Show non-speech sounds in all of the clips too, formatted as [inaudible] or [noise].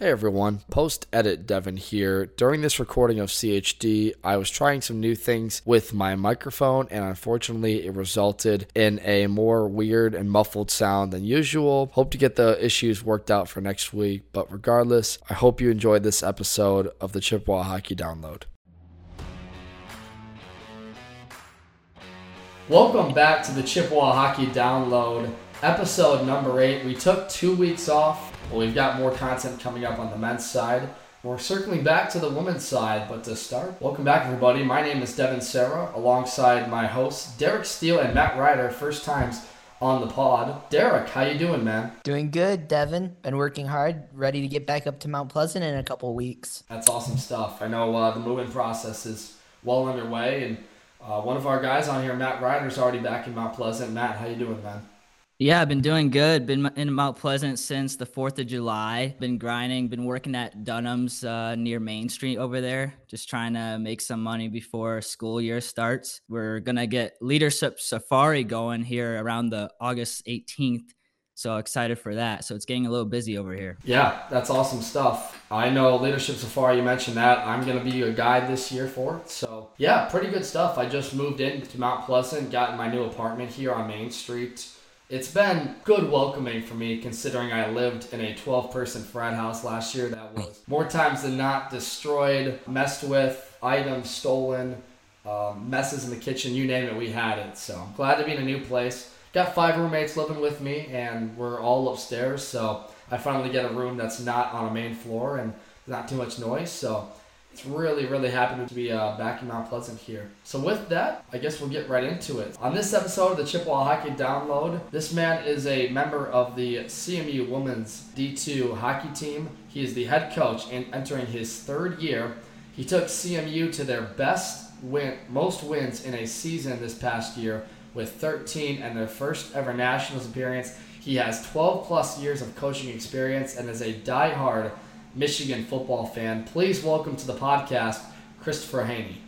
Hey everyone, post edit Devin here. During this recording of CHD, I was trying some new things with my microphone, and unfortunately, it resulted in a more weird and muffled sound than usual. Hope to get the issues worked out for next week, but regardless, I hope you enjoyed this episode of the Chippewa Hockey Download. Welcome back to the Chippewa Hockey Download, episode number eight. We took two weeks off well, we've got more content coming up on the men's side. We're circling back to the women's side, but to start, welcome back, everybody. My name is Devin Sarah, alongside my hosts Derek Steele and Matt Ryder, first times on the pod. Derek, how you doing, man? Doing good, Devin. Been working hard, ready to get back up to Mount Pleasant in a couple weeks. That's awesome stuff. I know uh, the moving process is well underway, and uh, one of our guys on here, Matt Ryder, is already back in Mount Pleasant. Matt, how you doing, man? Yeah, I've been doing good. Been in Mount Pleasant since the 4th of July. Been grinding, been working at Dunham's uh, near Main Street over there, just trying to make some money before school year starts. We're going to get Leadership Safari going here around the August 18th. So excited for that. So it's getting a little busy over here. Yeah, that's awesome stuff. I know Leadership Safari, you mentioned that. I'm going to be a guide this year for. So yeah, pretty good stuff. I just moved into Mount Pleasant, got in my new apartment here on Main Street it's been good welcoming for me considering I lived in a 12 person frat house last year that was more times than not destroyed, messed with, items stolen, um, messes in the kitchen, you name it, we had it. So I'm glad to be in a new place. Got five roommates living with me, and we're all upstairs. So I finally get a room that's not on a main floor and not too much noise. So really, really happy to be uh, back in Mount Pleasant here. So with that, I guess we'll get right into it. On this episode of the Chippewa Hockey Download, this man is a member of the CMU Women's D2 hockey team. He is the head coach and entering his third year. He took CMU to their best win, most wins in a season this past year with 13 and their first ever Nationals appearance. He has 12 plus years of coaching experience and is a die-hard Michigan football fan. Please welcome to the podcast, Christopher Haney.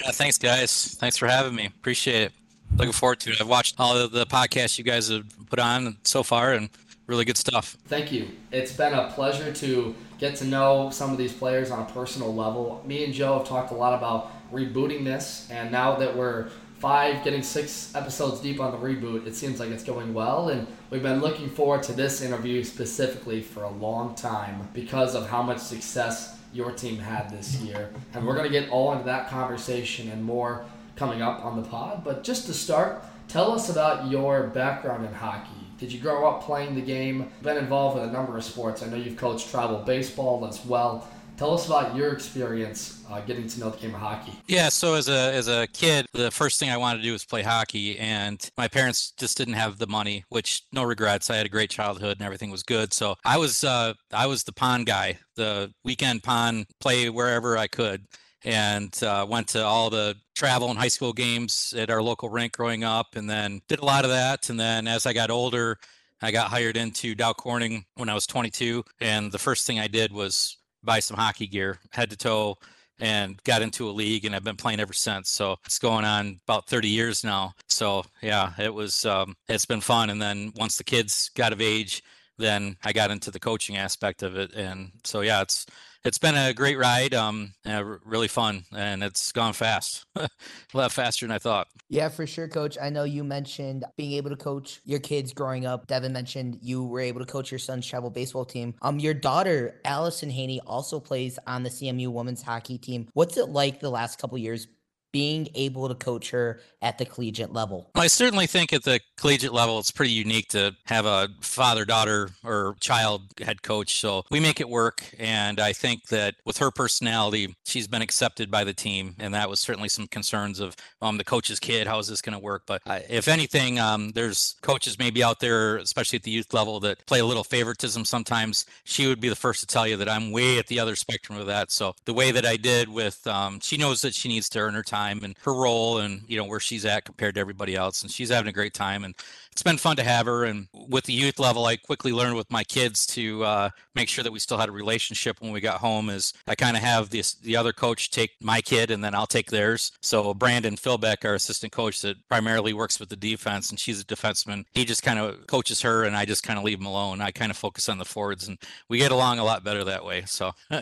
Yeah, thanks, guys. Thanks for having me. Appreciate it. Looking forward to it. I've watched all of the podcasts you guys have put on so far, and really good stuff. Thank you. It's been a pleasure to get to know some of these players on a personal level. Me and Joe have talked a lot about rebooting this, and now that we're five, getting six episodes deep on the reboot, it seems like it's going well. And we've been looking forward to this interview specifically for a long time because of how much success your team had this year. And we're going to get all into that conversation and more coming up on the pod. But just to start, tell us about your background in hockey. Did you grow up playing the game? Been involved with a number of sports. I know you've coached travel baseball as well. Tell us about your experience uh, getting to know the game of hockey. Yeah, so as a as a kid, the first thing I wanted to do was play hockey, and my parents just didn't have the money. Which no regrets. I had a great childhood, and everything was good. So I was uh, I was the pond guy, the weekend pond, play wherever I could and uh, went to all the travel and high school games at our local rink growing up and then did a lot of that and then as i got older i got hired into dow corning when i was 22 and the first thing i did was buy some hockey gear, head to toe, and got into a league and I've been playing ever since. So it's going on about 30 years now. So yeah, it was um, it's been fun. And then once the kids got of age, then I got into the coaching aspect of it. And so yeah, it's it's been a great ride, um, really fun, and it's gone fast, [laughs] a lot faster than I thought. Yeah, for sure, Coach. I know you mentioned being able to coach your kids growing up. Devin mentioned you were able to coach your son's travel baseball team. Um, your daughter Allison Haney also plays on the CMU women's hockey team. What's it like the last couple years being able to coach her at the collegiate level? I certainly think at the collegiate level, it's pretty unique to have a father daughter or child head coach. So we make it work. And I think that with her personality, she's been accepted by the team. And that was certainly some concerns of um, the coach's kid. How is this going to work? But uh, if anything, um, there's coaches maybe out there, especially at the youth level, that play a little favoritism sometimes. She would be the first to tell you that I'm way at the other spectrum of that. So the way that I did with, um, she knows that she needs to earn her time time and her role and you know where she's at compared to everybody else and she's having a great time and it's been fun to have her. And with the youth level, I quickly learned with my kids to uh, make sure that we still had a relationship when we got home. Is I kind of have this the other coach take my kid and then I'll take theirs. So Brandon Philbeck, our assistant coach that primarily works with the defense, and she's a defenseman. He just kind of coaches her, and I just kind of leave him alone. I kind of focus on the forwards, and we get along a lot better that way. So. [laughs]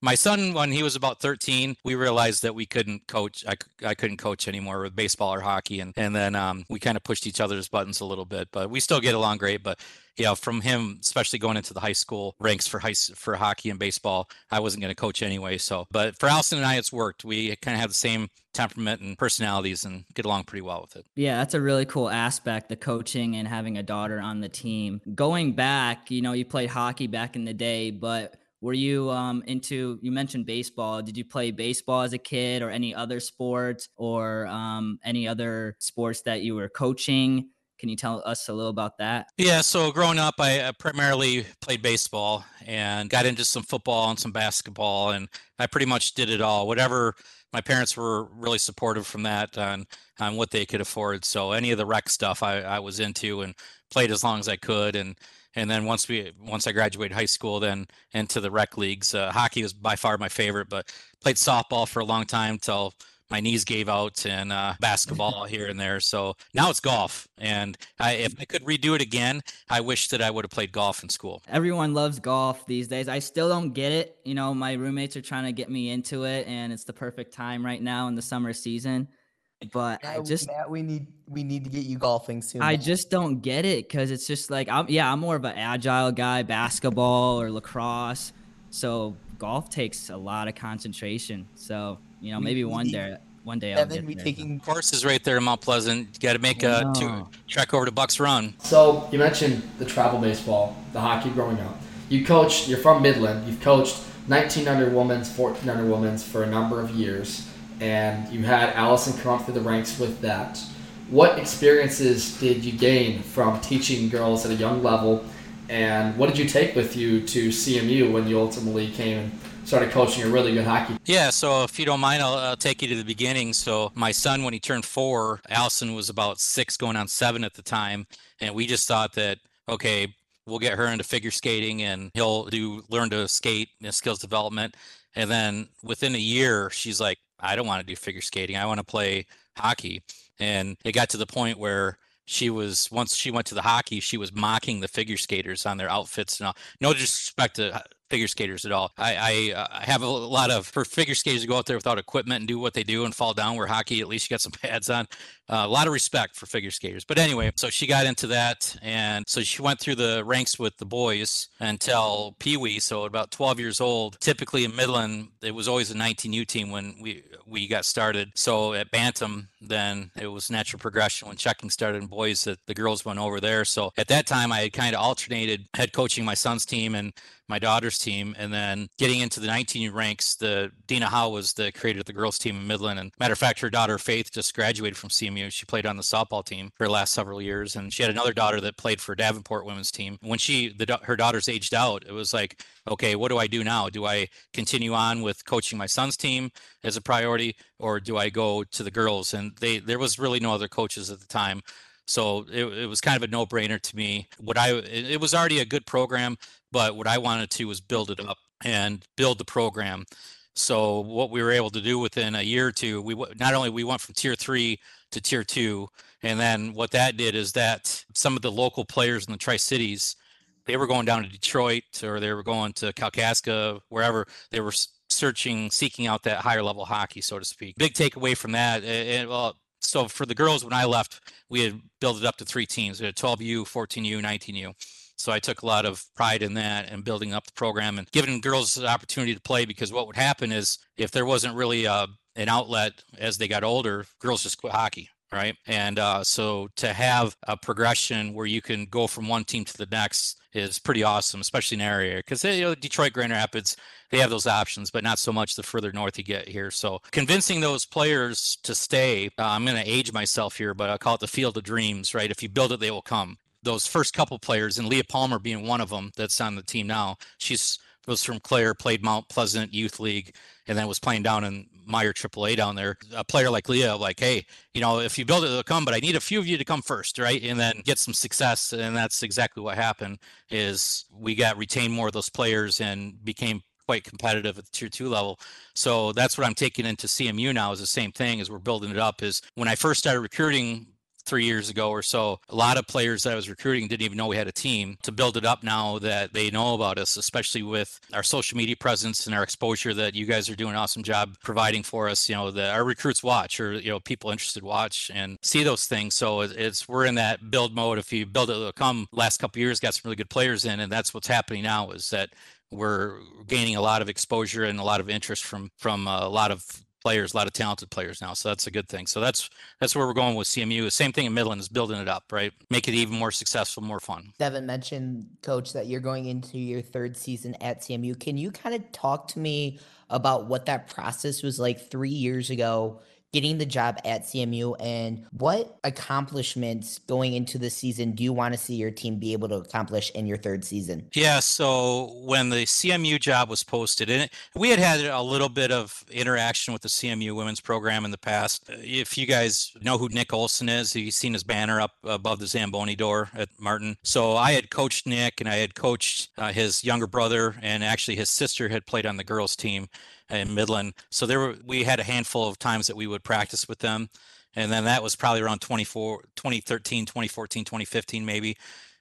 my son when he was about 13 we realized that we couldn't coach i, I couldn't coach anymore with baseball or hockey and, and then um, we kind of pushed each other's buttons a little bit but we still get along great but yeah from him especially going into the high school ranks for high for hockey and baseball i wasn't going to coach anyway so but for allison and i it's worked. We kind of have the same temperament and personalities and get along pretty well with it. Yeah that's a really cool aspect the coaching and having a daughter on the team. Going back you know you played hockey back in the day but were you um, into you mentioned baseball. Did you play baseball as a kid or any other sports or um, any other sports that you were coaching can you tell us a little about that yeah so growing up i primarily played baseball and got into some football and some basketball and i pretty much did it all whatever my parents were really supportive from that on on what they could afford so any of the rec stuff i, I was into and played as long as i could and and then once we once I graduated high school, then into the rec leagues. Uh, hockey was by far my favorite, but played softball for a long time till my knees gave out, and uh, basketball here and there. So now it's golf, and I, if I could redo it again, I wish that I would have played golf in school. Everyone loves golf these days. I still don't get it. You know, my roommates are trying to get me into it, and it's the perfect time right now in the summer season but I just Matt, we need we need to get you golfing soon. I just don't get it because it's just like I'm yeah I'm more of an agile guy, basketball or lacrosse. So golf takes a lot of concentration. So you know maybe one day one day I'll get there. Taking... Course is right there in Mount Pleasant. You got to make a two, oh. trek over to Bucks Run. So you mentioned the travel baseball, the hockey growing up. You coached. You're from Midland. You've coached 19 under women's, 14 under women's for a number of years and you had Allison come up through the ranks with that. What experiences did you gain from teaching girls at a young level, and what did you take with you to CMU when you ultimately came and started coaching a really good hockey? Yeah, so if you don't mind, I'll, I'll, take you to the beginning. So my son, when he turned four, Allison was about six, going on seven at the time, and we just thought that okay, we'll get her into figure skating, and he'll do learn to skate, know, skills development, and then within a year, she's like, I don't want to do figure skating. I want to play hockey. And it got to the point where she was once she went to the hockey, she was mocking the figure skaters on their outfits and all. No disrespect to figure skaters at all. I, I, uh, have a lot of for figure skaters to go out there without equipment and do what they do and fall down. Where hockey, at least you got some [laughs] pads on. Uh, a lot of respect for figure skaters. But anyway, so she got into that, and so she went through the ranks with the boys until Pee Wee. So about 12 years old. Typically in Midland, it was always a 19U team when we we got started. So at Bantam, then it was natural progression when checking started and boys that the girls went over there. So at that time, I had kind of alternated head coaching my son's team and my daughter's team, and then getting into the 19 ranks. The Dina Howe was the creator of the girls team in Midland, and matter of fact, her daughter Faith just graduated from CMU. She played on the softball team for the last several years, and she had another daughter that played for Davenport women's team. When she the her daughters aged out, it was like, okay, what do I do now? Do I continue on with coaching my son's team as a priority, or do I go to the girls? And they there was really no other coaches at the time. So it, it was kind of a no brainer to me. What I it was already a good program, but what I wanted to was build it up and build the program. So what we were able to do within a year or two, we not only we went from tier three to tier two, and then what that did is that some of the local players in the Tri Cities, they were going down to Detroit or they were going to Kalkaska, wherever they were searching, seeking out that higher level hockey, so to speak. Big takeaway from that, and well, so for the girls when I left, we had built it up to three teams. We had 12U, 14U, 19U. So I took a lot of pride in that and building up the program and giving girls the opportunity to play because what would happen is if there wasn't really a, uh, an outlet as they got older, girls just quit hockey right? And uh, so to have a progression where you can go from one team to the next is pretty awesome, especially in area because you know Detroit, Grand Rapids, they have those options, but not so much the further north you get here. So convincing those players to stay, uh, I'm going to age myself here, but I call it the field of dreams, right? If you build it, they will come. Those first couple players, and Leah Palmer being one of them that's on the team now, she's was from Clare, played Mount Pleasant Youth League, and then was playing down in Meyer AAA down there. A player like Leah, like, hey, you know, if you build it, they'll come, but I need a few of you to come first, right? And then get some success. And that's exactly what happened. Is we got retained more of those players and became quite competitive at the tier two level. So that's what I'm taking into CMU now is the same thing as we're building it up. Is when I first started recruiting three years ago or so, a lot of players that I was recruiting didn't even know we had a team. To build it up now that they know about us, especially with our social media presence and our exposure that you guys are doing an awesome job providing for us. You know, that our recruits watch or you know people interested watch and see those things. So it's we're in that build mode. If you build it, it'll come last couple years got some really good players in, and that's what's happening now. Is that we're gaining a lot of exposure and a lot of interest from from a lot of players, a lot of talented players now. So that's a good thing. So that's that's where we're going with CMU. The same thing in Midland is building it up, right? Make it even more successful, more fun. Devin mentioned, coach, that you're going into your third season at CMU. Can you kind of talk to me about what that process was like three years ago? Getting the job at CMU and what accomplishments going into the season do you want to see your team be able to accomplish in your third season? Yeah, so when the CMU job was posted, and we had had a little bit of interaction with the CMU women's program in the past. If you guys know who Nick Olson is, you've seen his banner up above the Zamboni door at Martin. So I had coached Nick and I had coached uh, his younger brother, and actually his sister had played on the girls' team in Midland. So there were we had a handful of times that we would practice with them. And then that was probably around 24, 2013, 2014, 2015, maybe.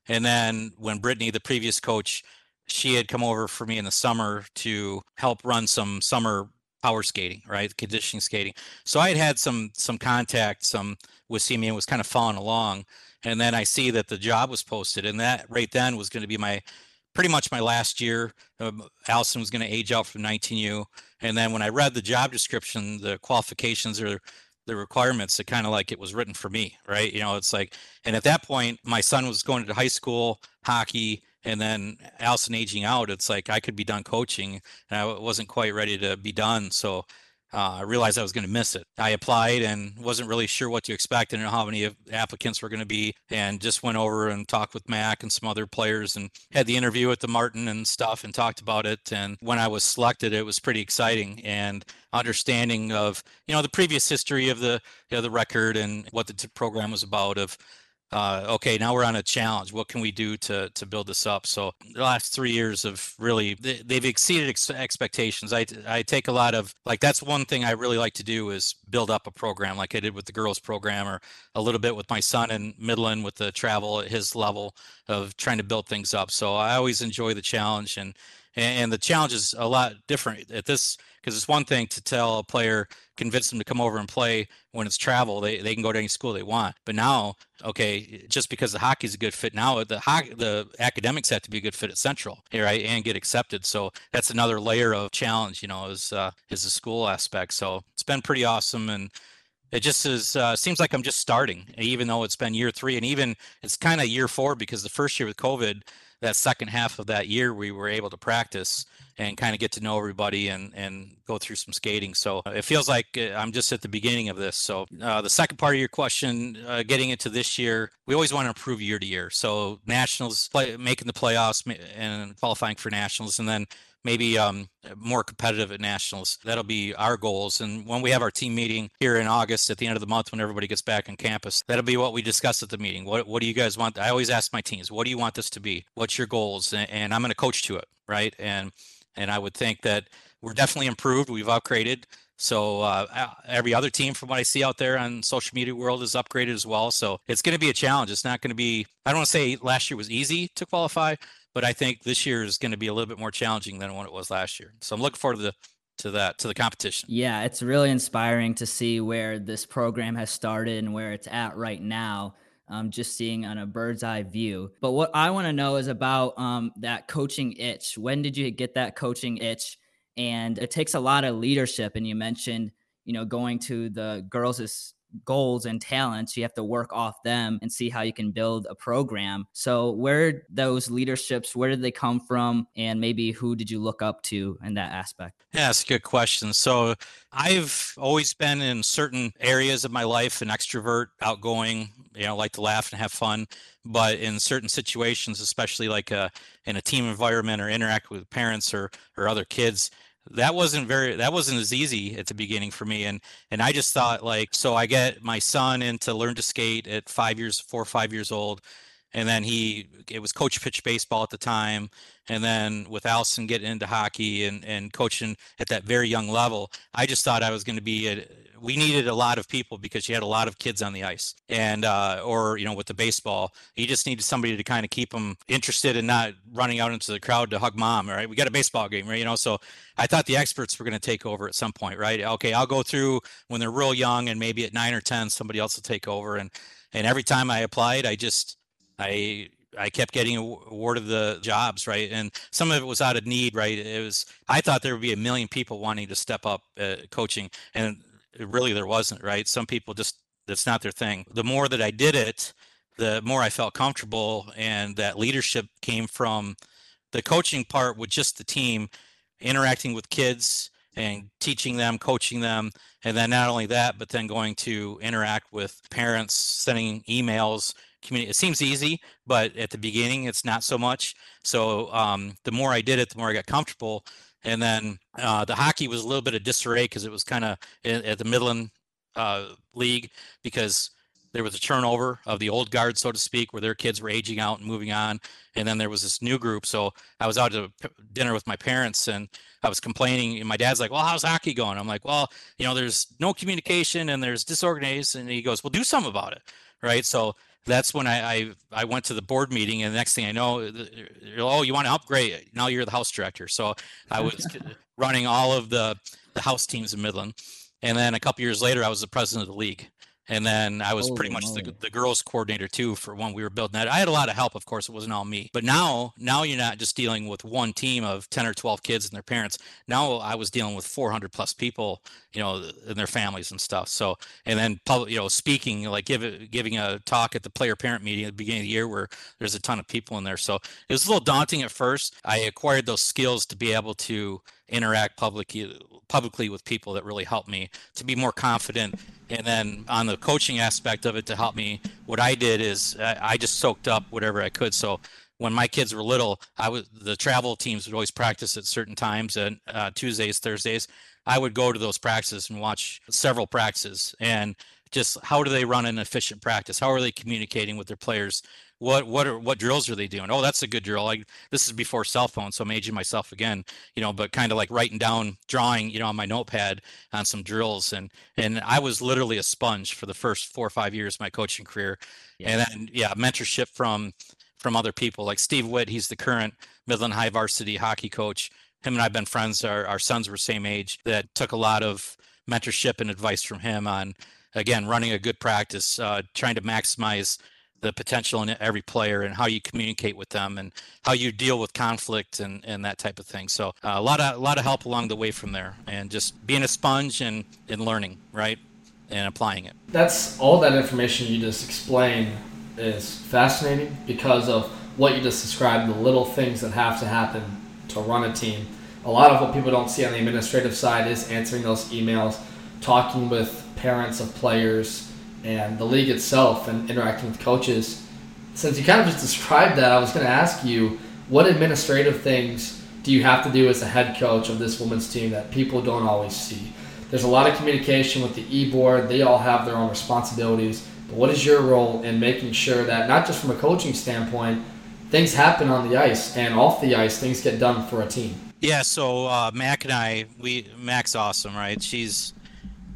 And then when Brittany, the previous coach, she had come over for me in the summer to help run some summer power skating, right? Conditioning skating. So I had had some some contact, some with CMU and was kind of following along. And then I see that the job was posted, and that right then was going to be my pretty much my last year. Um, Allison was going to age out from 19U, and then when I read the job description, the qualifications or the requirements, it kind of like it was written for me, right? You know, it's like, and at that point, my son was going to high school hockey, and then Allison aging out. It's like I could be done coaching, and I wasn't quite ready to be done. So uh, I realized I was going to miss it. I applied and wasn't really sure what to expect. and how many applicants were going to be, and just went over and talked with Mac and some other players, and had the interview with the Martin and stuff, and talked about it. And when I was selected, it was pretty exciting and understanding of you know the previous history of the you know, the record and what the program was about of uh, okay, now we're on a challenge. What can we do to to build this up? So the last three years have really they, have exceeded ex- expectations. I I take a lot of like that's one thing I really like to do is build up a program like I did with the girls program or a little bit with my son in Midland with the travel at his level of trying to build things up. So I always enjoy the challenge and and the challenge is a lot different at this because it's one thing to tell a player convince them to come over and play when it's travel they, they can go to any school they want but now okay just because the hockey's a good fit now the the academics have to be a good fit at central right and get accepted so that's another layer of challenge you know is uh is the school aspect so it's been pretty awesome and it just is uh, seems like i'm just starting even though it's been year three and even it's kind of year four because the first year with covid that second half of that year we were able to practice and kind of get to know everybody and and go through some skating. So it feels like uh, i'm just at the beginning of this. So uh, the second part of your question uh, getting into this year we always want to improve year to year. So nationals play, making the playoffs and qualifying for nationals and then maybe um, more competitive at nationals. That'll be our goals. And when we have our team meeting here in August at the end of the month, when everybody gets back on campus, that'll be what we discuss at the meeting. What What do you guys want? I always ask my teams, what do you want this to be? What's your goals? And, and I'm going to coach to it, right? And and I would think that we're definitely improved. We've upgraded. So uh, every other team, from what I see out there on social media world, is upgraded as well. So it's going to be a challenge. It's not going to be. I don't want to say last year was easy to qualify, but I think this year is going to be a little bit more challenging than what it was last year. So I'm looking forward to the to that to the competition. Yeah, it's really inspiring to see where this program has started and where it's at right now. Um, just seeing on a bird's eye view. But what I want to know is about um, that coaching itch. When did you get that coaching itch? And it takes a lot of leadership. And you mentioned, you know, going to the girls' goals and talents you have to work off them and see how you can build a program. So where those leaderships where did they come from? And maybe who did you look up to in that aspect? Yeah that's a good question. So i've always been in certain areas of my life an extrovert outgoing you know like to laugh and have fun. But in certain situations especially like a, uh, in a team environment or interact with parents or or other kids that wasn't very that wasn't as easy at the beginning for me and and i just thought like so i get my son into learn to skate at five years four or five years old and then he it was coach pitch baseball at the time and then with allison getting into hockey and and coaching at that very young level i just thought i was going to be a, we needed a lot of people because you had a lot of kids on the ice. And uh, or you know with the baseball you just needed somebody to kind of keep them interested and not running out into the crowd to hug mom right? We got a baseball game right? You know so i thought the experts were going to take over at some point right? Okay i'll go through when they're real young and maybe at nine or ten somebody else will take over. And and every time i applied i just i I kept getting awarded the jobs, right? And some of it was out of need, right? It was I thought there would be a million people wanting to step up uh, coaching, and really there wasn't right? Some people just that's not their thing. The more that i did it the more i felt comfortable and that leadership came from the coaching part with just the team interacting with kids and teaching them coaching them and then not only that but then going to interact with parents sending emails community it seems easy but at the beginning it's not so much. So um, the more i did it the more i got comfortable and then uh, the hockey was a little bit of disarray because it was kind of at the Midland uh, League because there was a turnover of the old guard, so to speak, where their kids were aging out and moving on. And then there was this new group. So I was out to dinner with my parents and I was complaining. And my dad's like, Well, how's hockey going? I'm like, Well, you know, there's no communication and there's disorganized. And he goes, Well, do something about it. Right. So that's when I, I, I went to the board meeting, and the next thing I know, oh, you want to upgrade? Now you're the house director. So I was [laughs] running all of the the house teams in Midland, and then a couple years later, I was the president of the league and then I was pretty much the, the girls coordinator too for when we were building that. I had a lot of help, of course, it wasn't all me. But now, now you're not just dealing with one team of 10 or 12 kids and their parents. Now I was dealing with 400 plus people, you know, and their families and stuff. So, and then public, you know, speaking, like give, giving a talk at the player parent meeting at the beginning of the year where there's a ton of people in there. So it was a little daunting at first. I acquired those skills to be able to interact publicly publicly with people that really helped me to be more confident. And then on the coaching aspect of it to help me what i did is i just soaked up whatever i could. So when my kids were little i was the travel teams would always practice at certain times and uh, tuesdays thursdays i would go to those practices and watch several practices. And just how do they run an efficient practice? How are they communicating with their players what what are what drills are they doing? Oh, that's a good drill. Like this is before cell phone, so I'm aging myself again, you know, but kind of like writing down, drawing, you know, on my notepad on some drills. And and I was literally a sponge for the first four or five years of my coaching career. Yeah. And then yeah, mentorship from from other people like Steve Witt, he's the current Midland High varsity hockey coach. Him and I've been friends. Our our sons were same age. That took a lot of mentorship and advice from him on again running a good practice, uh, trying to maximize the potential in every player and how you communicate with them and how you deal with conflict and, and that type of thing. So uh, a lot of a lot of help along the way from there, and just being a sponge and and learning right and applying it. That's all that information you just explained is fascinating because of what you just described, the little things that have to happen to run a team. A lot of what people don't see on the administrative side is answering those emails, talking with parents of players, and the league itself and interacting with coaches. Since you kind of just [laughs] described that, I was going to ask you what administrative things do you have to do as a head coach of this women's team that people don't always see? There's a lot of communication with the e board, they all have their own responsibilities. But what is your role in making sure that, not just from a coaching standpoint, things happen on the ice and off the ice, things get done for a team? Yeah, so uh, Mac and I, we Mac's awesome, right? She's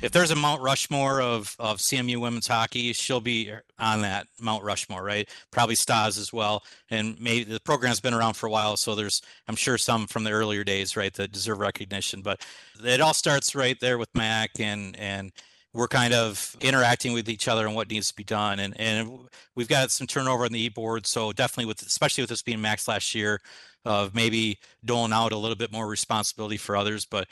if there's a Mount Rushmore of of CMU women's hockey, she'll be on that Mount Rushmore, right? Probably Stas as well, and maybe the program's been around for a while, so there's I'm sure some from the earlier days, right, that deserve recognition. But it all starts right there with Mac and and we're kind of interacting with each other and what needs to be done and and we've got some turnover on the e-board so definitely with especially with this being max last year of maybe doling out a little bit more responsibility for others but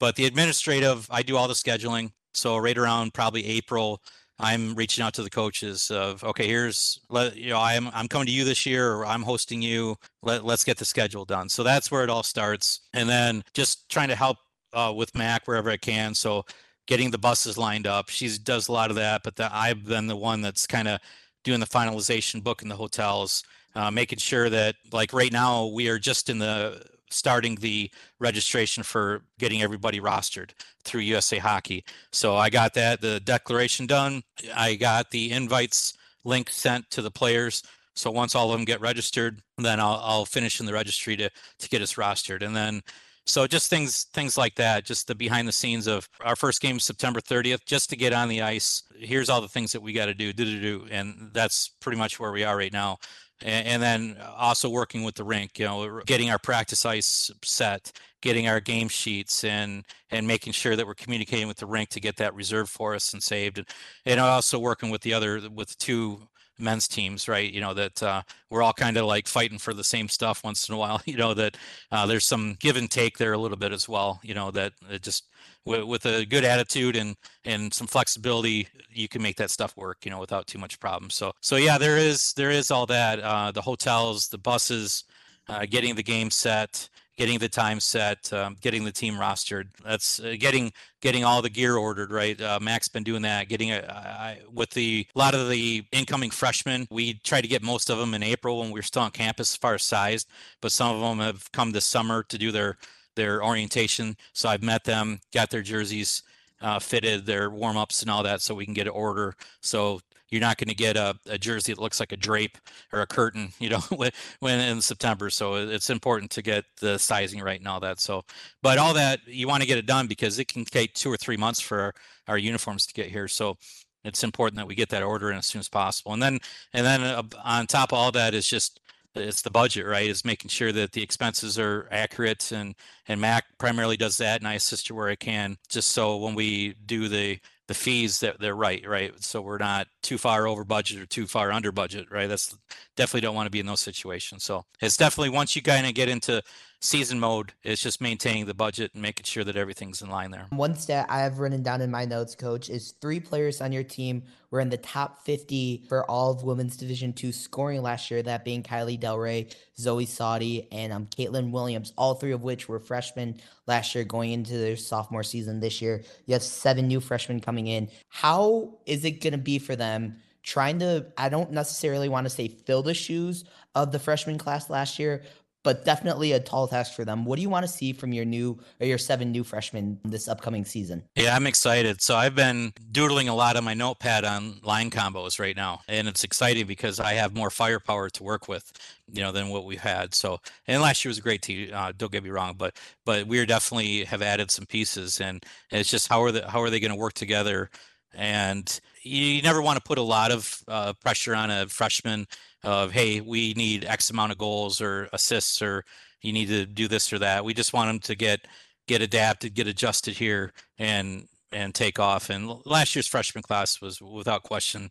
but the administrative, I do all the scheduling. So right around probably April, I'm reaching out to the coaches of okay, here's let you know I'm I'm coming to you this year or I'm hosting you. Let let's get the schedule done. So that's where it all starts, and then just trying to help uh, with Mac wherever I can. So getting the buses lined up. She does a lot of that, but the, I've been the one that's kind of doing the finalization, booking the hotels, uh, making sure that like right now we are just in the starting the registration for getting everybody rostered through USA Hockey. So I got that the declaration done. I got the invites link sent to the players. So once all of them get registered, then I'll, I'll finish in the registry to to get us rostered, and then so just things things like that just the behind the scenes of our first game september 30th just to get on the ice here's all the things that we got to do do do do and that's pretty much where we are right now and, and then also working with the rink you know getting our practice ice set getting our game sheets and and making sure that we're communicating with the rink to get that reserved for us and saved. And, and also working with the other with two men's teams right? You know that uh, we're all kind of like fighting for the same stuff once in a while [laughs] you know that uh, there's some give and take there a little bit as well you know that it just with, with a good attitude and and some flexibility you can make that stuff work you know without too much problem so so yeah there is there is all that uh, the hotels the buses uh, getting the game set getting the time set, um, getting the team rostered. That's uh, getting getting all the gear ordered. Right, uh, Mac's been doing that. Getting a, with the a lot of the incoming freshmen. We try to get most of them in April when we are still on campus, as far as sized. But some of them have come this summer to do their their orientation. So I've met them, got their jerseys uh, fitted, their warm ups and all that, so we can get an order. So you're not going to get a, a, jersey that looks like a drape or a curtain, [laughs] you know, [laughs] when in September. So it's important to get the sizing right and all that. So, but all that you want to get it done because it can take two or three months for our, our uniforms to get here. So it's important that we get that order in as soon as possible. And then, and then uh, on top of all that is just it's the budget, right? Is making sure that the expenses are accurate, and and Mac primarily does that, and I assist her where I can, just so when we do the the fees that they're right, right. So we're not too far over budget or too far under budget, right? That's definitely don't want to be in those situations. So it's definitely once you kind of get into season mode, it's just maintaining the budget and making sure that everything's in line there. One stat I have written down in my notes, coach, is three players on your team were in the top 50 for all of women's division two scoring last year, that being Kylie Del Rey, Zoe Saudi, and um, Caitlin Williams, all three of which were freshmen last year going into their sophomore season this year. You have seven new freshmen coming in. How is it going to be for them? Trying to, I don't necessarily want to say fill the shoes of the freshman class last year, but definitely a tall task for them. What do you want to see from your new or your seven new freshmen this upcoming season? Yeah, I'm excited. So I've been doodling a lot on my notepad on line combos right now, and it's exciting because I have more firepower to work with, you know, than what we've had. So and last year was a great team. Uh, don't get me wrong, but but we definitely have added some pieces, and it's just how are the how are they going to work together? And you never want to put a lot of uh, pressure on a freshman of hey we need x amount of goals or assists or you need to do this or that. We just want them to get get adapted get adjusted here and and take off. And last year's freshman class was without question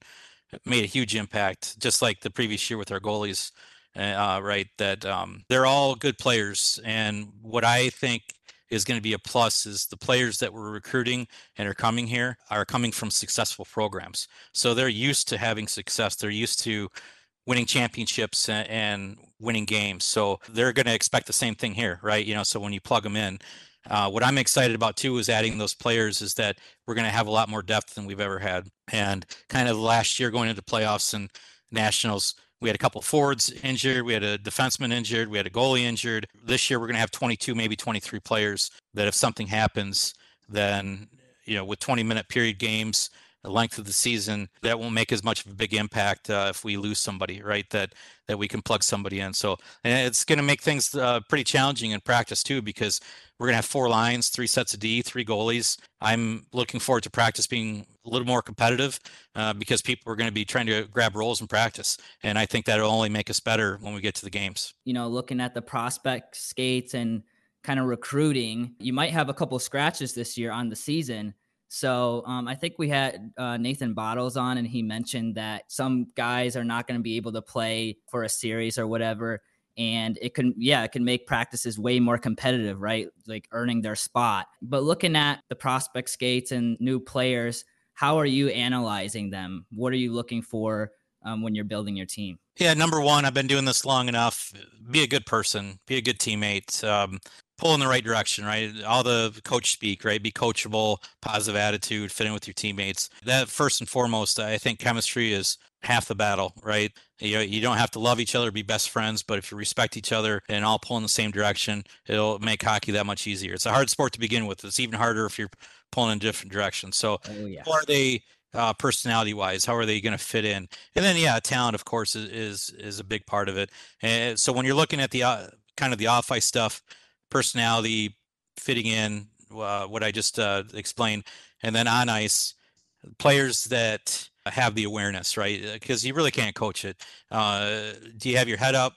made a huge impact just like the previous year with our goalies uh, right that um, they're all good players. And what i think is going to be a plus is the players that we're recruiting and are coming here are coming from successful programs. So they're used to having success. They're used to winning championships and, winning games. So they're going to expect the same thing here, right? You know, so when you plug them in, uh, what I'm excited about too is adding those players is that we're going to have a lot more depth than we've ever had. And kind of last year going into playoffs and nationals, we had a couple forwards injured, we had a defenseman injured, we had a goalie injured. This year we're going to have 22, maybe 23 players that if something happens, then you know with 20 minute period games the length of the season, that won't make as much of a big impact uh, if we lose somebody, right? That that we can plug somebody in. So and it's going to make things uh, pretty challenging in practice too, because we're going to have four lines, three sets of D, three goalies. I'm looking forward to practice being a little more competitive uh, because people are going to be trying to grab roles in practice, and I think that'll only make us better when we get to the games. You know, looking at the prospect skates and kind of recruiting, you might have a couple scratches this year on the season so um, I think we had uh, Nathan Bottles on, and he mentioned that some guys are not going to be able to play for a series or whatever. and it can yeah it can make practices way more competitive right? Like earning their spot. But looking at the prospect skates and new players how are you analyzing them? What are you looking for um, when you're building your team yeah number one i've been doing this long enough be a good person be a good teammate um, pull in the right direction, right? All the coach speak, right? Be coachable, positive attitude, fit in with your teammates. That first and foremost, I think chemistry is half the battle, right? You know, you don't have to love each other, be best friends, but if you respect each other and all pull in the same direction, it'll make hockey that much easier. It's a hard sport to begin with. It's even harder if you're pulling in different directions. So, oh, yeah. are they uh, personality wise? How are they going to fit in? And then, yeah, talent, of course, is is, is a big part of it. And so, when you're looking at the uh, kind of the off ice stuff, personality, fitting in, uh, what I just uh, explained, and then on ice, players that have the awareness, right? Because uh, you really can't coach it. Uh, do you have your head up?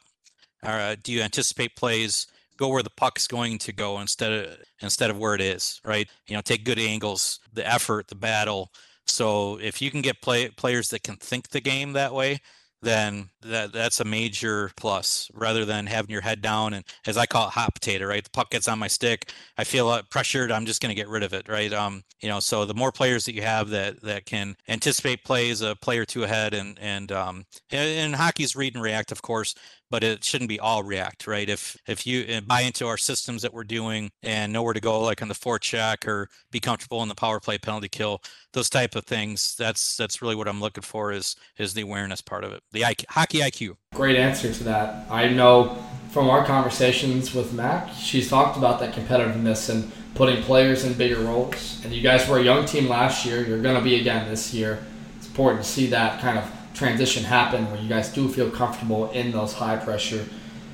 Or do you anticipate plays? Go where the puck's going to go instead of instead of where it is, right? You know, take good angles, the effort, the battle. So if you can get play players that can think the game that way, then that that's a major plus rather than having your head down and as I call it hot potato, right? The puck gets on my stick, I feel uh, pressured, I'm just going to get rid of it, right? Um, you know, so the more players that you have that that can anticipate plays a play or two ahead and and um and, and hockey's read and react, of course, but it shouldn't be all react, right? If if you uh, buy into our systems that we're doing and know where to go, like on the forecheck or be comfortable in the power play, penalty kill, those type of things, that's that's really what I'm looking for is is the awareness part of it, the IQ, hockey IQ. Great answer to that. I know from our conversations with Mac, she's talked about that competitiveness and putting players in bigger roles. And you guys were a young team last year. You're going to be again this year. It's important to see that kind of transition happen where you guys do feel comfortable in those high pressure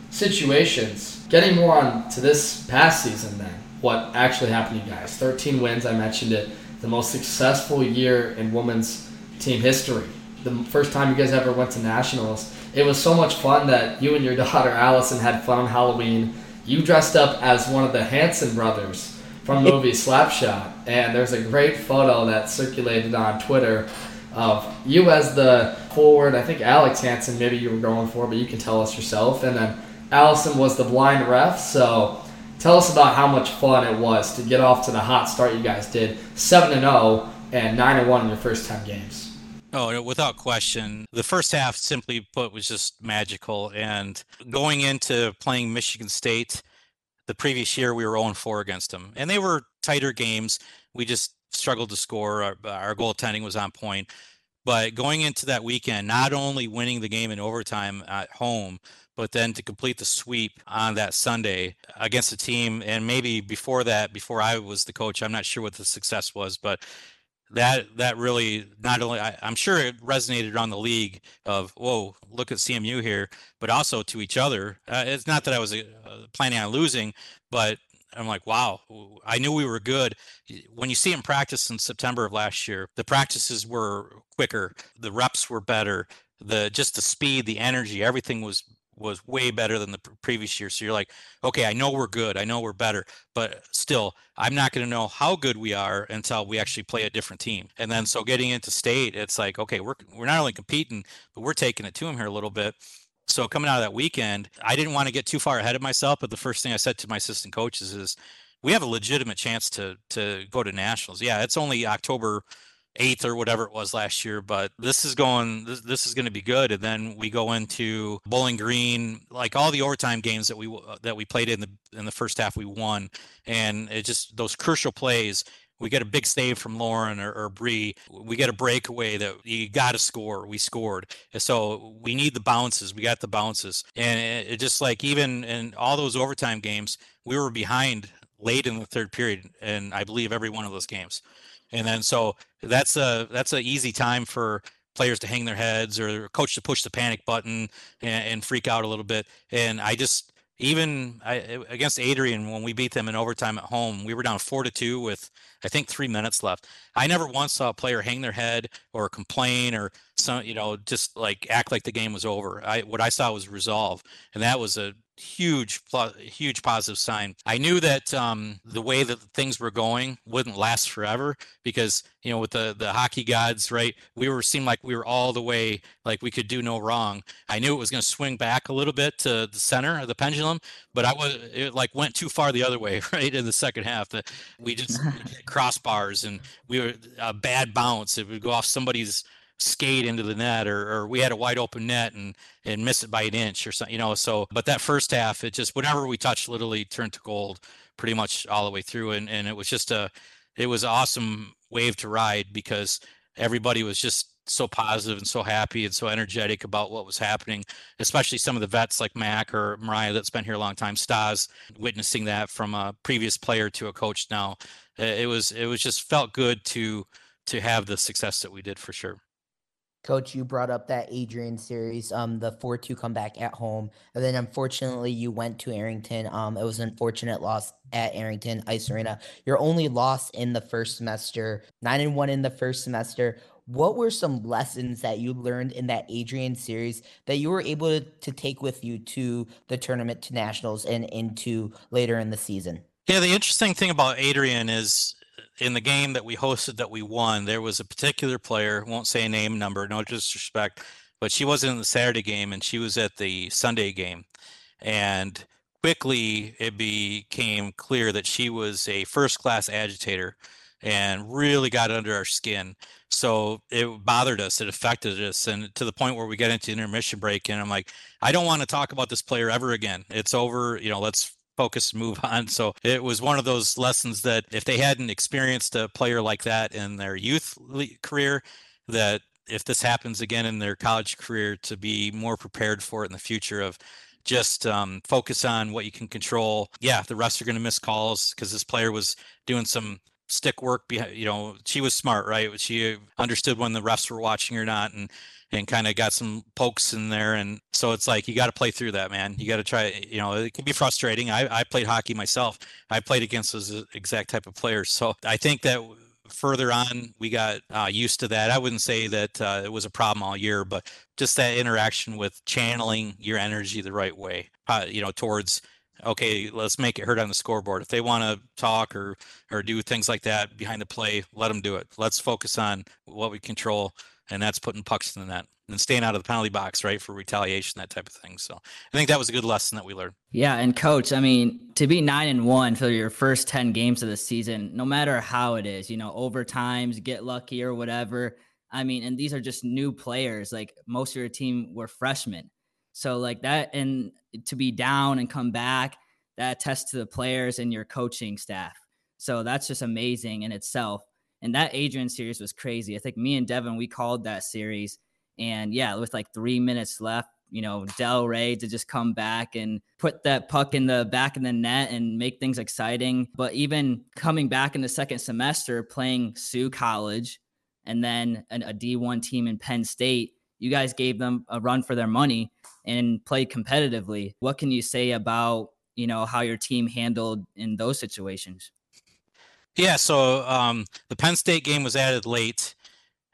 situations. Getting more on to this past season then, what actually happened to you guys. 13 wins, I mentioned it. The most successful year in women's team history. The first time you guys ever went to nationals. It was so much fun that you and your [laughs] daughter Allison had fun on Halloween. You dressed up as one of the Hanson brothers from the [laughs] movie Slapshot, and there's a great photo that circulated on Twitter of you as the forward. I think Alex Hanson maybe you were going for, but you can tell us yourself. And then Allison was the blind ref. So tell us about how much fun it was to get off to the hot start you guys did, seven and zero oh and nine and one in your first ten games. Oh, without question. The first half, simply put, was just magical. And going into playing Michigan State the previous year, we were 0 4 against them. And they were tighter games. We just struggled to score. Our, our goaltending was on point. But going into that weekend, not only winning the game in overtime at home, but then to complete the sweep on that Sunday against a team, and maybe before that, before I was the coach, I'm not sure what the success was, but that that really not only I, am sure it resonated around the league of whoa look at CMU here, but also to each other. Uh, it's not that I was uh, planning on losing, but I'm like, wow, I knew we were good. When you see him practice in September of last year, the practices were quicker, the reps were better, the just the speed, the energy, everything was was way better than the previous year. So you're like, okay, I know we're good, I know we're better, but still, I'm not going to know how good we are until we actually play a different team. And then so getting into state, it's like, okay, we're we're not only competing, but we're taking it to him here a little bit. So coming out of that weekend, I didn't want to get too far ahead of myself, but the first thing I said to my assistant coaches is, we have a legitimate chance to to go to nationals. Yeah, it's only October eighth or whatever it was last year, but this is going this, this is going to be good. And then we go into Bowling Green, like all the overtime games that we that we played in the in the first half, we won, and it just those crucial plays we get a big save from Lauren or, or Bree. We get a breakaway that you got to score. We scored. So we need the bounces. We got the bounces. And it, it just like even in all those overtime games, we were behind late in the third period. And I believe every one of those games. And then so that's a that's an easy time for players to hang their heads or coach to push the panic button and, and freak out a little bit. And I just even I, against Adrian when we beat them in overtime at home, we were down four to two with I think three minutes left. I never once saw a player hang their head or complain or some you know just like act like the game was over. I what I saw was resolve, and that was a huge huge positive sign. I knew that um, the way that things were going wouldn't last forever because you know with the the hockey gods right we were seemed like we were all the way like we could do no wrong. I knew it was going to swing back a little bit to the center of the pendulum but i was it like went too far the other way [laughs] right in the second half that we just [laughs] crossbars and we were a bad bounce. It would go off somebody's skate into the net or, or we had a wide open net and and miss it by an inch or something you know so but that first half it just whatever we touched literally turned to gold pretty much all the way through and, and it was just a it was awesome wave to ride because everybody was just so positive and so happy and so energetic about what was happening, especially some of the vets like Mac or Mariah that's been here a long time, Stas, witnessing that from a previous player to a coach now. It was it was just felt good to to have the success that we did for sure. Coach, you brought up that Adrian series, um, the 4 2 comeback at home. And then unfortunately, you went to Arrington. Um, it was an unfortunate loss at Arrington Ice Arena. Your only loss in the first semester, 9 and 1 in the first semester. What were some lessons that you learned in that Adrian series that you were able to, to take with you to the tournament, to nationals, and into later in the season? Yeah, the interesting thing about Adrian is in the game that we hosted that we won, there was a particular player, won't say a name number, no disrespect, but she wasn't in the Saturday game and she was at the Sunday game. And quickly it became clear that she was a first class agitator and really got under our skin. So it bothered us, it affected us, and to the point where we get into intermission break, and I'm like, I don't want to talk about this player ever again. It's over. You know, let's focus [laughs] move on. So it was one of those lessons that if they hadn't experienced a player like that in their youth career that if this happens again in their college career to be more prepared for it in the future of just um, focus on what you can control. Yeah the refs are going to miss calls because this player was doing some stick work behind you know she was smart right? She understood when the refs were watching or not and and kind of got some pokes in there. And so it's like you got to play through that, man. You got to try. You know, it can be frustrating. I, I played hockey myself. I played against those exact type of players. So I think that further on we got uh, used to that i wouldn't say that uh, it was a problem all year but just that interaction with channeling your energy the right way uh, you know towards okay let's make it hurt on the scoreboard if they want to talk or or do things like that behind the play let them do it let's focus on what we control and that's putting pucks in the net and staying out of the penalty box, right, for retaliation, that type of thing. So I think that was a good lesson that we learned. Yeah, and coach, I mean, to be nine and one for your first ten games of the season, no matter how it is, you know, overtimes, get lucky or whatever. I mean, and these are just new players. Like most of your team were freshmen, so like that, and to be down and come back, that attests to the players and your coaching staff. So that's just amazing in itself. And that Adrian series was crazy. I think me and Devin, we called that series. And yeah, with like three minutes left, you know, Del Rey to just come back and put that puck in the back of the net and make things exciting. But even coming back in the second semester, playing Sault College and then a D one team in Penn State, you guys gave them a run for their money and played competitively. What can you say about, you know, how your team handled in those situations? Yeah, so um, the Penn State game was added late,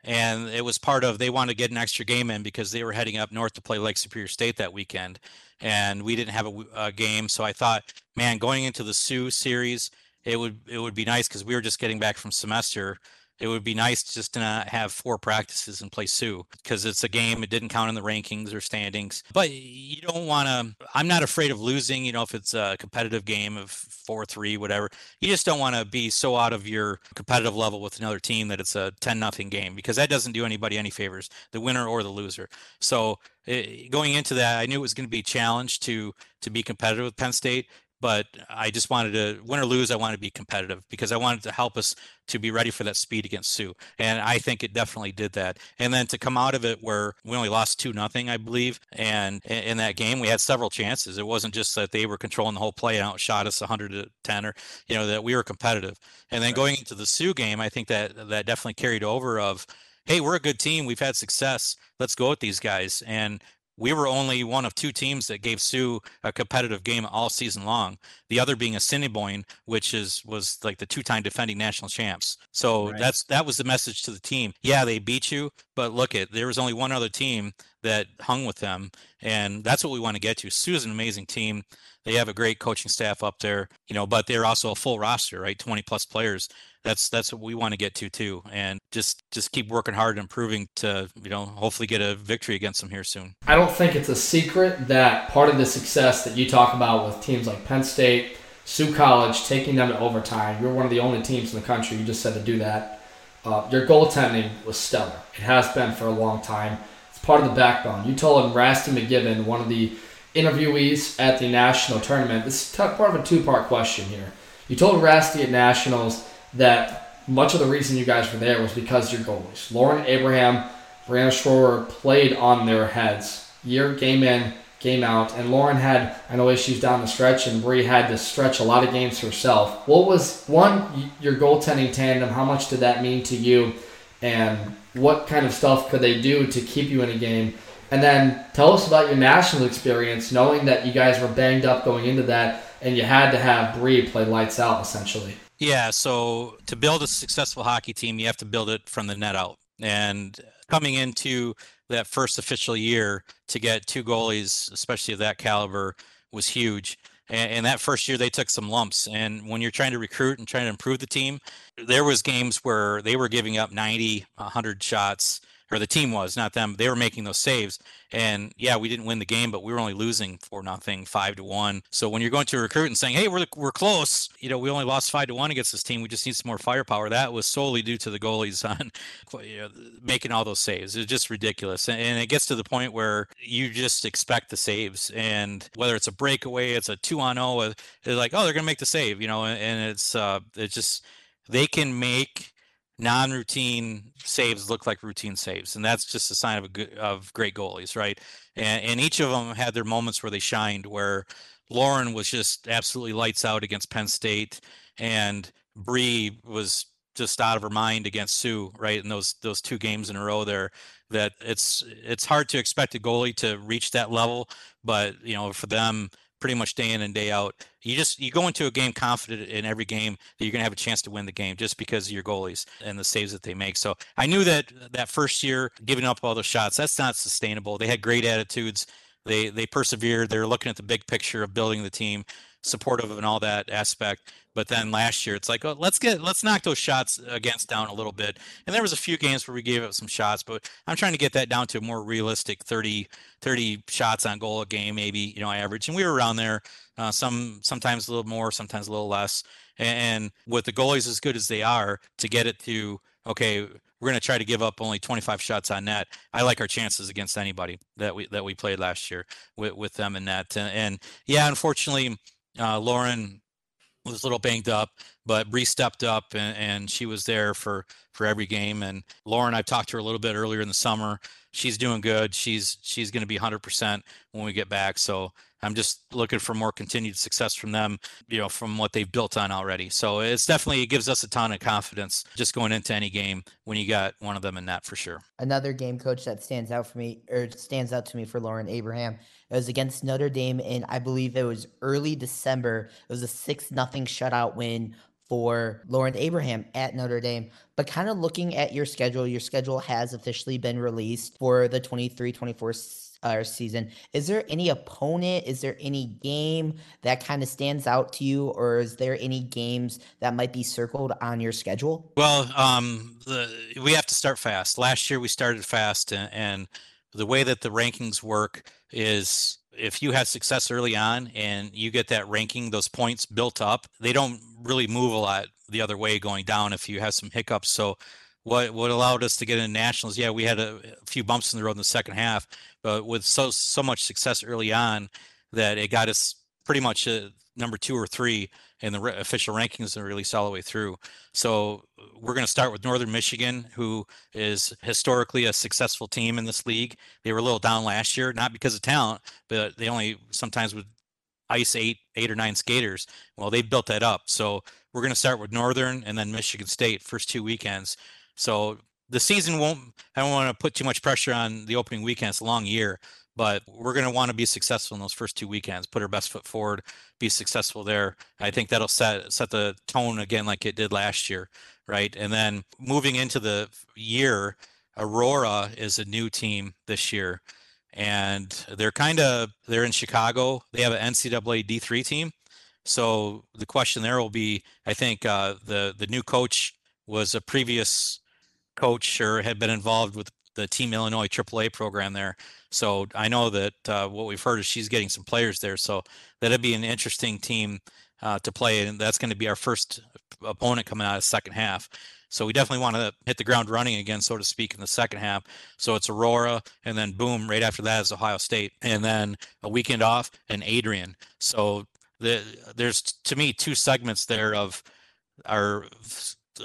and it was part of they wanted to get an extra game in because they were heading up north to play Lake Superior State that weekend, and we didn't have a, a game. So I thought, man, going into the Sault series, it would it would be nice because we were just getting back from semester it would be nice just to not have four practices and play Sault because it's a game. It didn't count in the rankings or standings. But you don't want to. I'm not afraid of losing. You know, if it's a competitive game of four three, whatever. You just don't want to be so out of your competitive level with another team that it's a ten nothing game because that doesn't do anybody any favors, the winner or the loser. So it, going into that, I knew it was going to be a challenge to to be competitive with Penn State but I just wanted to win or lose. I wanted to be competitive because I wanted to help us to be ready for that speed against Sault, and I think it definitely did that. And then to come out of it where we only lost two nothing, I believe, and in that game we had several chances. It wasn't just that they were controlling the whole play and outshot us 100 to 10, or you know that we were competitive. And then going into the Sault game, I think that that definitely carried over of, hey, we're a good team. We've had success. Let's go with these guys. And we were only one of two teams that gave Soo a competitive game all season long. The other being Assiniboine, which is was like the two-time defending national champs. So right. that's that was the message to the team. Yeah, they beat you, but look at there was only one other team that hung with them, and that's what we want to get to. Soo's an amazing team. They have a great coaching staff up there, you know, but they're also a full roster, right? 20 plus players that's that's what we want to get to too and just just keep working hard and improving to you know hopefully get a victory against them here soon. I don't think it's a secret that part of the success that you talk about with teams like penn state Sault college taking them to overtime you're one of the only teams in the country you just said to do that uh, your goaltending was stellar. It has been for a long time. It's part of the backbone. You told Rasty McGibbon one of the interviewees at the national tournament. This is part of a two-part question here. You told Rasty at nationals that much of the reason you guys were there was because your goalies. Lauren Abraham, Brianna Schroer played on their heads year game in, game out, and Lauren had I know issues down the stretch, and Bree had to stretch a lot of games herself. What was one your goaltending tandem? How much did that mean to you, and what kind of stuff could they do to keep you in a game? And then tell us about your national experience, knowing that you guys were banged up going into that, and you had to have Bree play lights out essentially. Yeah, so to build a successful hockey team, you have to build it from the net out. And coming into that first official year to get two goalies, especially of that caliber, was huge. And, and, that first year they took some lumps. And when you're trying to recruit and trying to improve the team, there was games where they were giving up 90, 100 shots or the team was, not them. They were making those saves. And yeah, we didn't win the game, but we were only losing for nothing, five to one. So when you're going to recruit and saying, "Hey, we're we're close," you know, we only lost five to one against this team. We just need some more firepower. That was solely due to the goalies [laughs] on you know, making all those saves. It's just ridiculous, and, and it gets to the point where you just expect the saves, and whether it's a breakaway, it's a two on zero, uh, they're like, "Oh, they're gonna make the save," you know, and, and it's uh, it's just they can make non-routine saves look like routine saves, and that's just a sign of a good of great goalies, right? And and each of them had their moments where they shined. Where Lauren was just absolutely lights out against Penn State, and Bree was just out of her mind against sue right? In those those two games in a row there, that it's it's hard to expect a goalie to reach that level, but you know for them pretty much day in and day out. You just you go into a game confident in every game that you're going to have a chance to win the game just because of your goalies and the saves that they make. So I knew that that first year giving up all those shots that's not sustainable. They had great attitudes. They they persevered. They're looking at the big picture of building the team, supportive and all that aspect. But then last year, it's like, oh, let's get let's knock those shots against down a little bit. And there was a few games where we gave up some shots, but I'm trying to get that down to a more realistic 30 30 shots on goal a game, maybe you know average. And we were around there. Uh, some sometimes a little more, sometimes a little less. And, and with the goalies as good as they are, to get it to okay, we're going to try to give up only 25 shots on net. I like our chances against anybody that we that we played last year with, with them in net. And, and yeah, unfortunately, uh, Lauren was a little banged up, but Bree stepped up and, and she was there for for every game. And Lauren, I've talked to her a little bit earlier in the summer. She's doing good. She's she's going to be 100% when we get back. So I'm just looking for more continued success from them, you know, from what they've built on already. So it's definitely it gives us a ton of confidence just going into any game when you got one of them in that for sure. Another game coach that stands out for me or stands out to me for Lauren Abraham it was against Notre Dame in I believe it was early December. It was a six nothing shutout win for Lauren Abraham at Notre Dame. But kind of looking at your schedule, your schedule has officially been released for the 23 24 uh, season. Is there any opponent? Is there any game that kind of stands out to you, or is there any games that might be circled on your schedule? Well, um, the, we have to start fast. Last year we started fast, and, and the way that the rankings work is if you have success early on and you get that ranking, those points built up, they don't really move a lot the other way going down if you have some hiccups. So what what allowed us to get into nationals, yeah, we had a, a few bumps in the road in the second half, but with so so much success early on that it got us pretty much uh, number two or three in the re- official rankings and release all the way through. So we're going to start with Northern Michigan, who is historically a successful team in this league. They were a little down last year, not because of talent, but they only sometimes would ice eight, eight or nine skaters. Well, they built that up. So we're going to start with Northern and then Michigan State first two weekends. So the season won't. I don't want to put too much pressure on the opening weekend. It's a long year, but we're going to want to be successful in those first two weekends, put our best foot forward, be successful there. I think that'll set set the tone again like it did last year, right? And then moving into the year, Aurora is a new team this year, and they're kind of they're in Chicago. They have an NCAA D3 team. So the question there will be, I think uh, the the new coach was a previous coach or had been involved with the Team Illinois AAA program there. So I know that uh, what we've heard is she's getting some players there. So that'd be an interesting team uh, to play, and that's going to be our first opponent coming out of second half. So we definitely want to hit the ground running again, so to speak, in the second half. So it's Aurora, and then boom, right after that is Ohio State, and then a weekend off and Adrian. So the, there's to me two segments there of our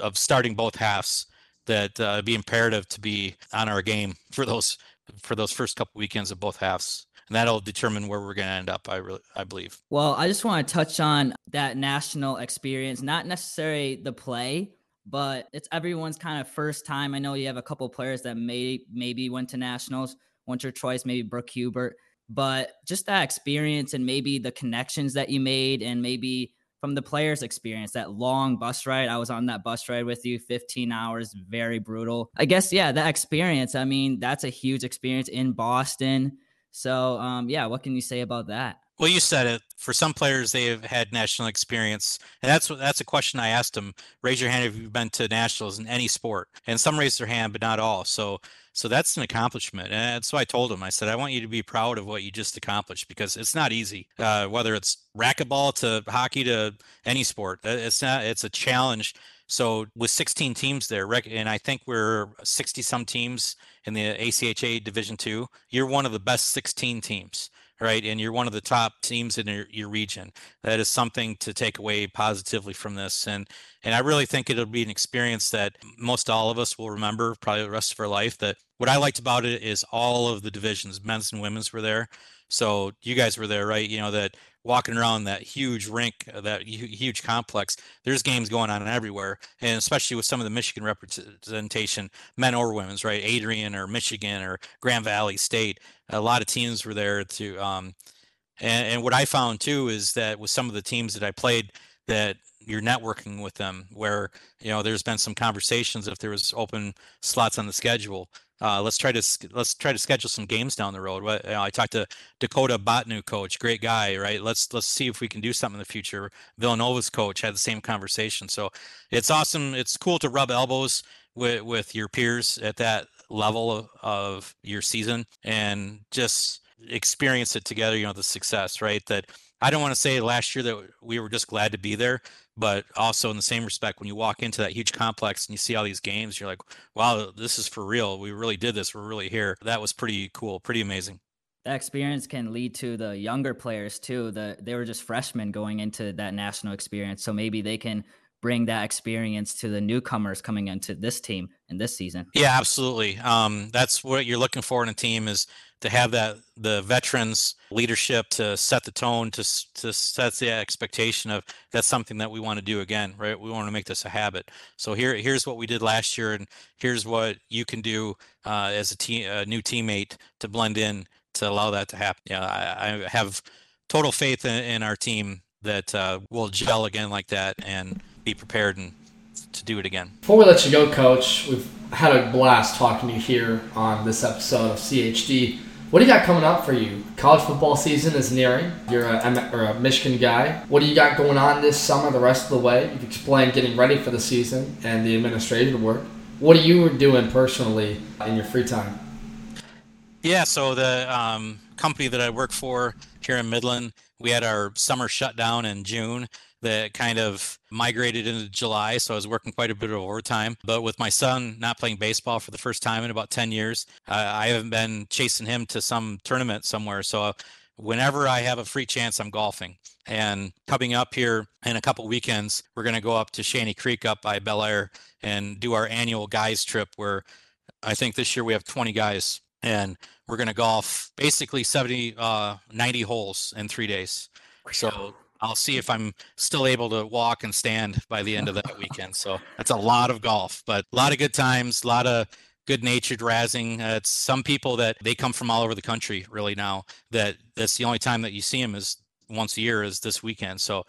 of starting both halves that uh, be imperative to be on our game [laughs] for those for those first couple weekends of both halves and that'll determine where we're going to end up i really i believe. Well i just want to touch on that national experience not necessarily the play but it's everyone's kind of first time. I know you have a couple players that may maybe went to nationals once or twice maybe brooke hubert but just that experience and maybe the connections that you made and maybe from the players experience that long bus ride i was on that bus ride with you 15 hours very brutal. I guess yeah that experience i mean that's a huge experience in boston. So um, yeah what can you say about that well, you said it. For some players, they have had national experience, and that's that's a question I asked them. Raise your hand if you've been to nationals in any sport, and some raised their hand, but not all. So, so that's an accomplishment, and so I told them. I said, I want you to be proud of what you just accomplished because it's not easy. Uh, whether it's racquetball to hockey to any sport, uh, it's not. It's a challenge. So with 16 teams there, and I think we're 60 some teams in the ACHA Division Two, you're one of the best 16 teams right? And you're one of the top teams in your, your region. That is something to take away positively from this. And and I really think it'll be an experience that most all of us will remember probably the rest of our life. That what I liked about it is all of the divisions, men's and women's were there. So you guys were there, right? You know that walking around that huge rink, uh, that huge complex, there's games going on everywhere, and especially with some of the Michigan representation, men or women's, right? Adrian or Michigan or Grand Valley State, a lot of teams were there to. Um, and, and what I found too is that with some of the teams that I played, that you're networking with them where you know there's been some conversations if there was open slots on the schedule uh, let's try to let's try to schedule some games down the road. You know, I talked to Dakota Bottineau, coach, great guy, right? Let's let's see if we can do something in the future. Villanova's coach had the same conversation, so it's awesome. It's cool to rub elbows with with your peers at that level of, of your season and just experience it together. You know, the success, right? That I don't want to say last year that we were just glad to be there, but also in the same respect, when you walk into that huge complex and you see all these games, you're like, wow, this is for real. We really did this. We're really here. That was pretty cool, pretty amazing. That experience can lead to the younger players too. The they were just freshmen going into that national experience, so maybe they can bring that experience to the newcomers coming into this team in this season. Yeah, absolutely. Um, that's what you're looking for in a team is to have that the veterans leadership to set the tone to to set the expectation of that's something that we want to do again right? We want to make this a habit. So here here's what we did last year and here's what you can do uh, as a team a new teammate to blend in to allow that to happen. Yeah I, I have total faith in, in our team that uh, will gel again like that and be prepared and to do it again. Before we let you go coach we've had a blast talking to you here on this episode of chd what do you got coming up for you? College football season is nearing. You're a, or a Michigan guy. What do you got going on this summer, the rest of the way? You've explained getting ready for the season and the administrative work. What are you doing personally in your free time? Yeah, so the um, company that I work for here in Midland, we had our summer shutdown in June that kind of migrated into July. So I was working quite a bit of overtime. But with my son not playing baseball for the first time in about 10 years, uh, I haven't been chasing him to some tournament somewhere. So whenever I have a free chance, I'm golfing. And coming up here in a couple weekends, we're going to go up to Shanty Creek up by Bellaire and do our annual guys trip where I think this year we have 20 guys and we're going to golf basically 70, uh, 90 holes in three days. So I'll see if I'm still able to walk and stand by the end of that [laughs] weekend. So that's a lot of golf, but a lot of good times, a lot of good natured razzing. Uh, it's some people that they come from all over the country really now that that's the only time that you see them is once a year is this weekend. So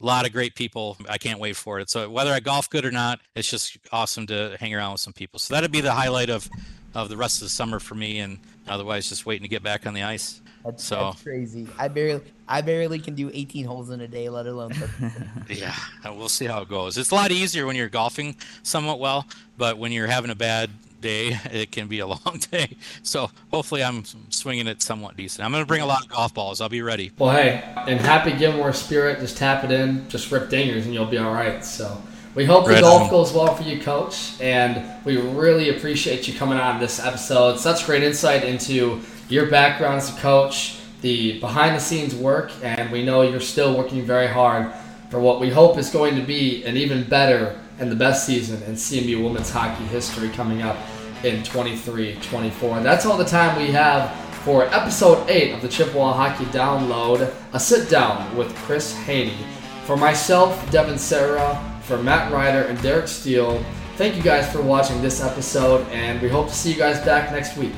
a lot of great people. I can't wait for it. So whether I golf good or not, it's just awesome to hang around with some people. So that'd be the highlight of of the rest of the summer for me and otherwise just waiting to get back on the ice. That's, So- that's crazy. I barely, I barely can do 18 holes in a day, let alone. [laughs] Yeah, we'll see how it goes. It's a lot easier when you're golfing somewhat well, but when you're having a bad day, [laughs] it can be a long [laughs] day. So hopefully, I'm swinging it somewhat decent. I'm going to bring a lot of golf balls. I'll be ready. Well, hey, and happy Gilmore spirit, just tap it in, just rip dingers, and you'll be all right. So we hope the Right golf on. goes well for you, Coach, and we really appreciate you coming on this episode. Such great insight into your background as a coach, the behind-the-scenes work, and we know you're still working very hard for what we hope is going to be an even better and the best season in CMU women's hockey history coming up in 23-24. And That's all the time we have for episode 8 of the Chippewa Hockey Download, a sit down with Chris Haney. For myself, Devin Serra, for Matt Ryder and Derek Steele, thank you guys for watching this episode, and we hope to see you guys back next week.